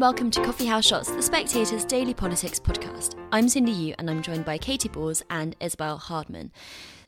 and welcome to Coffee House Shots, the Spectator's daily politics podcast. I'm Cindy Yu and I'm joined by Katy Balls and Isabel Hardman.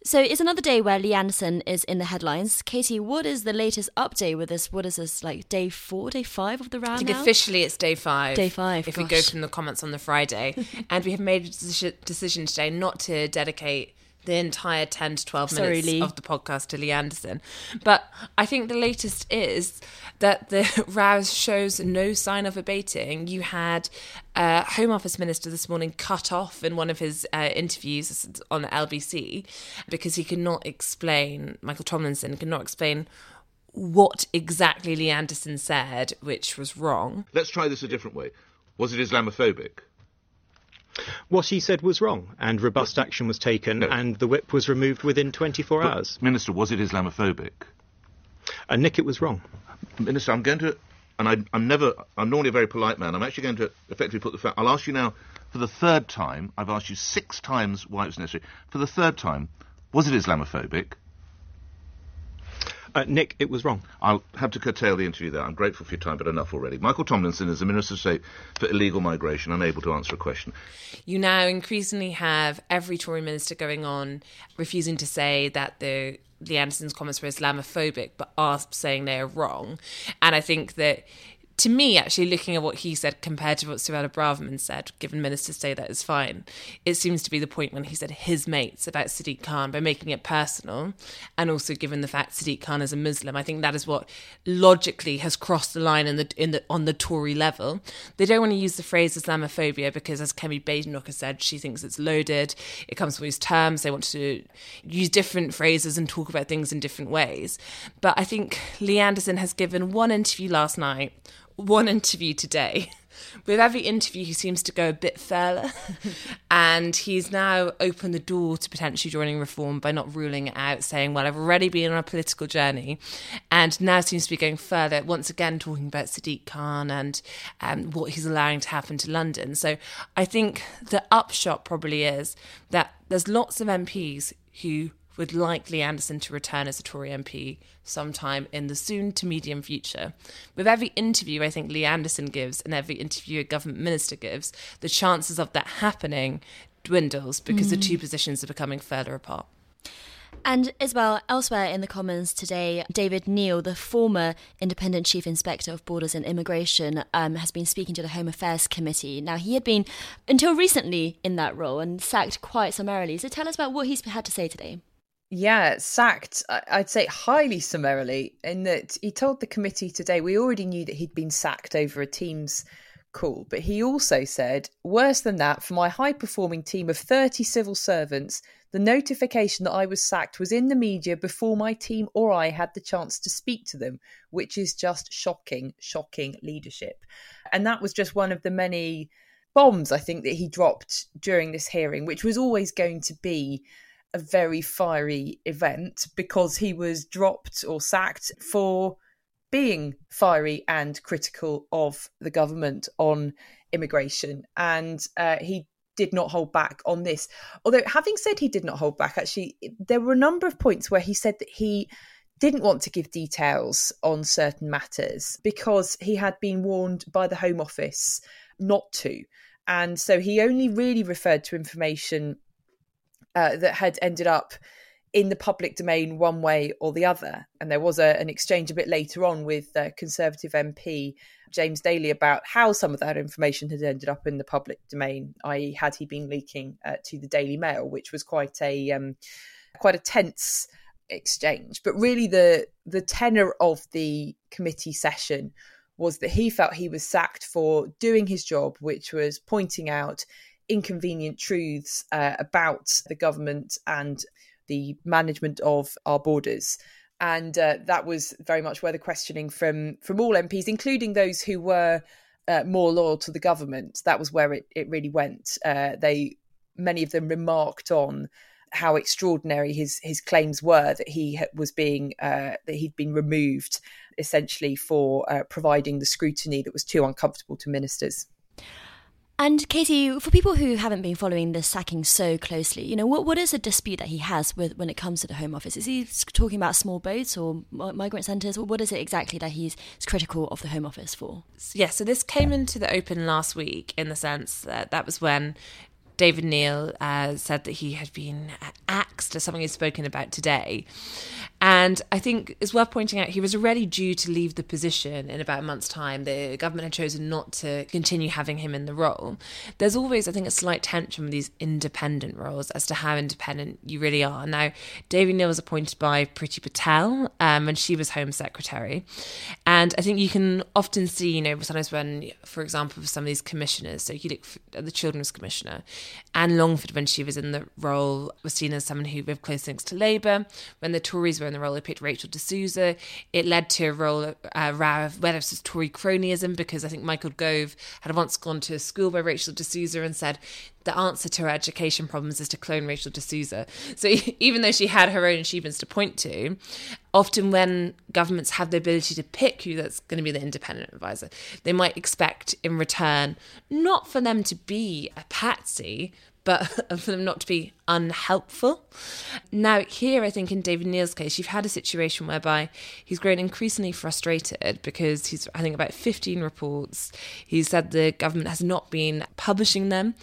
So it's another day where Lee Anderson is in the headlines. Katy, what is the latest update with this? What is this, like day four, day five of the round? I think now? officially it's day five. Day five, If we go from the comments on the Friday. and we have made a decision today not to dedicate the entire 10 to 12 Sorry, minutes Lee. of the podcast to Lee Anderson. But I think the latest is that the rouse shows no sign of abating. You had uh, Home Office Minister this morning cut off in one of his uh, interviews on LBC because he could not explain, Michael Tomlinson could not explain what exactly Lee Anderson said, which was wrong. Let's try this a different way. Was it Islamophobic? What he said was wrong, and robust action was taken, No. and the whip was removed within 24 hours. Minister, was it Islamophobic? And Nick, it was wrong. Minister, I'm going to, and I, I'm never, I'm normally a very polite man. I'm actually going to effectively put the fact. I'll ask you now for the third time. I've asked you six times why it was necessary. For the third time, was it Islamophobic? Uh, Nick, it was wrong. I'll have to curtail the interview there. I'm grateful for your time, but enough already. Michael Tomlinson is the Minister of State for Illegal Migration, unable to answer a question. You now increasingly have every Tory minister going on refusing to say that the the Anderson's comments were Islamophobic, but are saying they are wrong. And I think that. To me, actually, looking at what he said compared to what Suella Braverman said, given ministers say that is fine, it seems to be the point when he said his mates about Sadiq Khan by making it personal, and also given the fact Sadiq Khan is a Muslim, I think that is what logically has crossed the line in the in the on the Tory level. They don't want to use the phrase Islamophobia because, as Kemi Badenoch has said, she thinks it's loaded. It comes with these terms. They want to use different phrases and talk about things in different ways. But I think Lee Anderson has given one interview last night, one interview today. With every interview, he seems to go a bit further, and he's now opened the door to potentially joining reform by not ruling it out, saying, "Well, I've already been on a political journey," and now seems to be going further. Once again, talking about Sadiq Khan and um, what he's allowing to happen to London. So, I think the upshot probably is that there's lots of MPs who would like Lee Anderson to return as a Tory MP sometime in the soon to medium future. With every interview I think Lee Anderson gives and every interview a government minister gives, the chances of that happening dwindles because the two positions are becoming further apart. And as well, elsewhere in the Commons today, David Neal, the former Independent Chief Inspector of Borders and Immigration, um, has been speaking to the Home Affairs Committee. Now, he had been until recently in that role and sacked quite summarily. So tell us about what he's had to say today. Yeah, sacked, I'd say highly summarily, in that he told the committee today we already knew that he'd been sacked over a Teams call, but he also said, worse than that, for my high performing team of 30 civil servants, the notification that I was sacked was in the media before my team or I had the chance to speak to them, which is just shocking, shocking leadership. And that was just one of the many bombs I think that he dropped during this hearing, which was always going to be a very fiery event because he was dropped or sacked for being fiery and critical of the government on immigration. And uh, he did not hold back on this. Although, having said he did not hold back, actually, there were a number of points where he said that he didn't want to give details on certain matters because he had been warned by the Home Office not to. And so he only really referred to information uh, that had ended up in the public domain one way or the other. And there was a, an exchange a bit later on with uh, Conservative MP James Daly about how some of that information had ended up in the public domain, i.e., had he been leaking uh, to the Daily Mail, which was quite a um, quite a tense exchange. But really, the the tenor of the committee session was that he felt he was sacked for doing his job, which was pointing out inconvenient truths uh, about the government and the management of our borders. And uh, that was very much where the questioning from from all MPs, including those who were uh, more loyal to the government, that was where it, it really went. Uh, they many of them remarked on how extraordinary his his claims were that he was being uh, that he'd been removed essentially for uh, providing the scrutiny that was too uncomfortable to ministers. And Katy, for people who haven't been following the sacking so closely, you know, what what is the dispute that he has with when it comes to the Home Office? Is he talking about small boats or migrant centres, what is it exactly that he's critical of the Home Office for? Yeah, so this came into the open last week in the sense that that was when David Neal uh, said that he had been axed as something he's spoken about today. And I think it's worth pointing out he was already due to leave the position in about a month's time. The government had chosen not to continue having him in the role. There's always, I think, a slight tension with these independent roles as to how independent you really are. Now, David Neal was appointed by Priti Patel um, when she was Home Secretary. And I think you can often see, you know, sometimes when, for example, for some of these commissioners, so you look at the Children's Commissioner, Anne Longfield, when she was in the role, was seen as someone who with close links to Labour. When the Tories were in the role, they picked Rachel de Souza. It led to a role, uh, row of whether it was Tory cronyism, because I think Michael Gove had once gone to a school by Rachel de Souza and said, the answer to her education problems is to clone Rachel de Souza. So even though she had her own achievements to point to, often when governments have the ability to pick who that's going to be the independent advisor, they might expect in return not for them to be a patsy, but for them not to be unhelpful. Now, here, I think in David Neal's case, you've had a situation whereby he's grown increasingly frustrated because he's, I think, about 15 reports. He said the government has not been publishing them.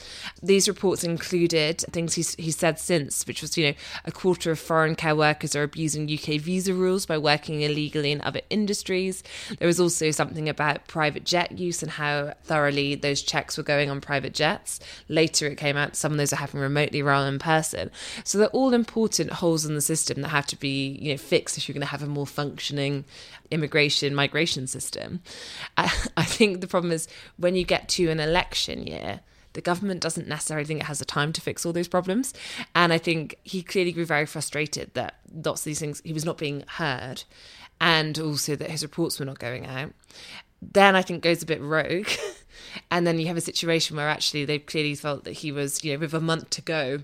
These reports included things he's, he said since, which was, you know, a quarter of foreign care workers are abusing UK visa rules by working illegally in other industries. There was also something about private jet use and how thoroughly those checks were going on private jets. Later, it came out some of those are happening remotely rather than person. So they're all important holes in the system that have to be, you know, fixed if you're going to have a more functioning immigration migration system. I, I think the problem is when you get to an election year, the government doesn't necessarily think it has the time to fix all those problems. And I think he clearly grew very frustrated that lots of these things, he was not being heard, and also that his reports were not going out. Then I think goes a bit rogue. and then you have a situation where actually they clearly felt that he was, you know, with a month to go,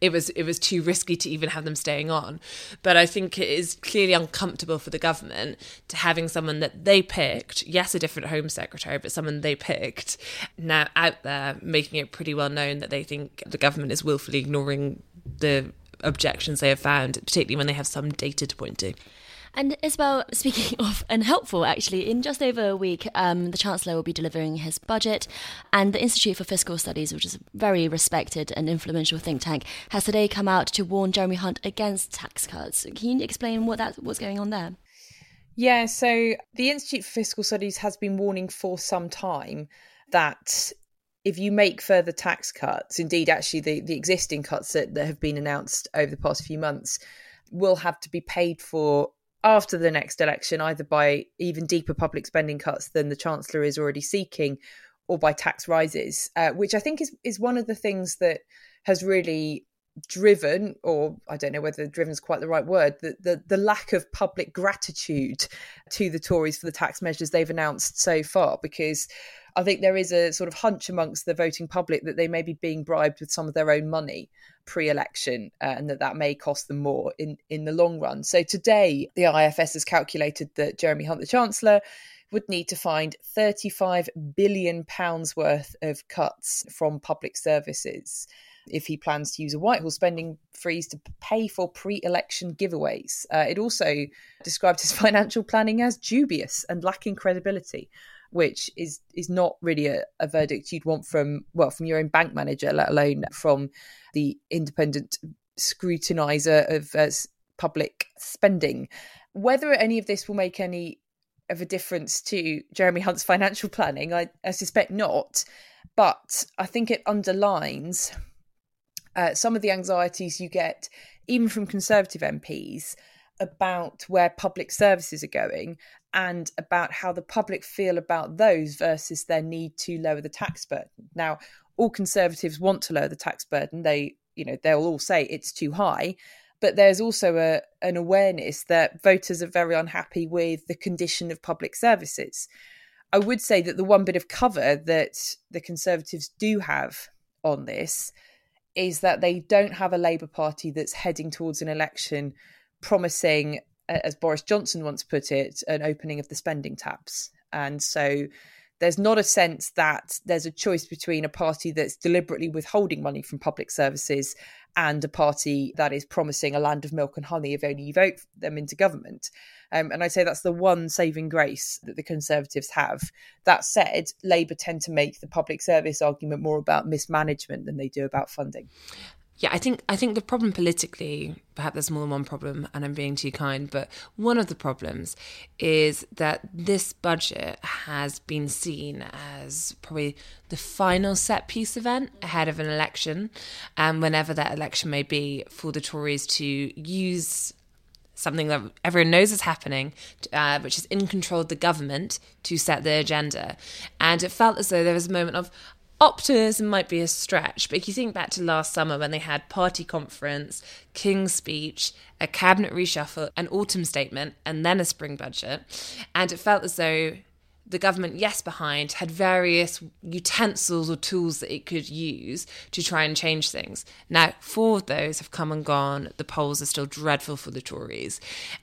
it was it was too risky to even have them staying on. But I think it is clearly uncomfortable for the government to having someone that they picked, yes, a different Home Secretary, but someone they picked now out there making it pretty well known that they think the government is willfully ignoring the objections they have found, particularly when they have some data to point to. And Isabel, speaking of unhelpful, actually, in just over a week, um, the Chancellor will be delivering his budget, and the Institute for Fiscal Studies, which is a very respected and influential think tank, has today come out to warn Jeremy Hunt against tax cuts. Can you explain what that what's going on there? Yeah, so the Institute for Fiscal Studies has been warning for some time that if you make further tax cuts, indeed, actually, the, the existing cuts that, that have been announced over the past few months will have to be paid for after the next election, either by even deeper public spending cuts than the Chancellor is already seeking, or by tax rises, uh, which I think is is one of the things that has really driven, or I don't know whether driven is quite the right word, the, the, the lack of public gratitude to the Tories for the tax measures they've announced so far, because I think there is a sort of hunch amongst the voting public that they may be being bribed with some of their own money pre-election uh, and that that may cost them more in in the long run. So today the IFS has calculated that Jeremy Hunt the chancellor would need to find 35 billion pounds worth of cuts from public services if he plans to use a Whitehall spending freeze to pay for pre election giveaways. Uh, it also described his financial planning as dubious and lacking credibility which is is not really a, a, verdict you'd want from well from your own bank manager, let alone from the independent scrutinizer of uh, public spending. Whether any of this will make any of a difference to Jeremy Hunt's financial planning, I, I suspect not. But I think it underlines uh, some of the anxieties you get, even from Conservative MPs, about where public services are going and about how the public feel about those versus their need to lower the tax burden. Now, all conservatives want to lower the tax burden. They, you know, they'll all say it's too high, but there's also a an awareness that voters are very unhappy with the condition of public services. I would say that the one bit of cover that the conservatives do have on this is that they don't have a Labour Party that's heading towards an election promising as Boris Johnson once put it, an opening of the spending taps. And so there's not a sense that there's a choice between a party that's deliberately withholding money from public services and a party that is promising a land of milk and honey if only you vote them into government. Um, and I say that's the one saving grace that the Conservatives have. That said, Labour tend to make the public service argument more about mismanagement than they do about funding. Yeah, I think I think the problem politically, perhaps there's more than one problem, and I'm being too kind, but one of the problems is that this budget has been seen as probably the final set piece event ahead of an election, and whenever that election may be, for the Tories to use something that everyone knows is happening, uh, which is in control of the government to set the agenda. And it felt as though there was a moment of, optimism might be a stretch, but if you think back to last summer when they had party conference, King's speech, a cabinet reshuffle, an autumn statement, and then a spring budget, and it felt as though the government, yes, behind, had various utensils or tools that it could use to try and change things. Now, four of those have come and gone. The polls are still dreadful for the Tories.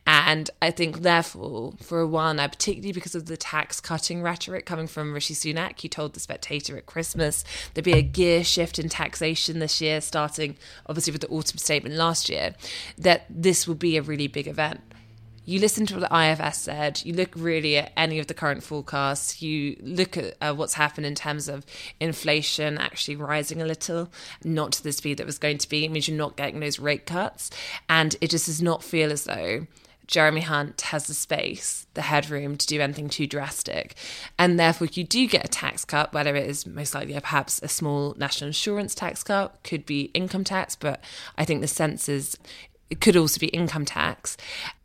And I think, therefore, for a while now, particularly because of the tax cutting rhetoric coming from Rishi Sunak, he told The Spectator at Christmas there'd be a gear shift in taxation this year, starting obviously with the autumn statement last year, that this will be a really big event you listen to what the IFS said, you look really at any of the current forecasts, you look at uh, what's happened in terms of inflation actually rising a little, not to the speed that was going to be. It means you're not getting those rate cuts. And it just does not feel as though Jeremy Hunt has the space, the headroom to do anything too drastic. And therefore, you do get a tax cut, whether it is most likely perhaps a small national insurance tax cut, could be income tax, but I think the sense is it could also be income tax.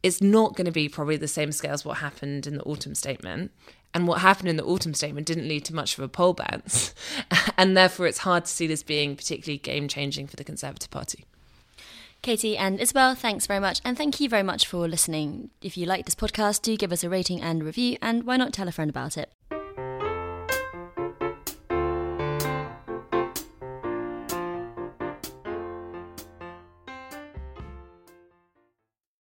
It's not going to be probably the same scale as what happened in the autumn statement. And what happened in the autumn statement didn't lead to much of a poll bounce. and therefore, it's hard to see this being particularly game changing for the Conservative Party. Katy and Isabel, thanks very much. And thank you very much for listening. If you like this podcast, do give us a rating and review. And why not tell a friend about it?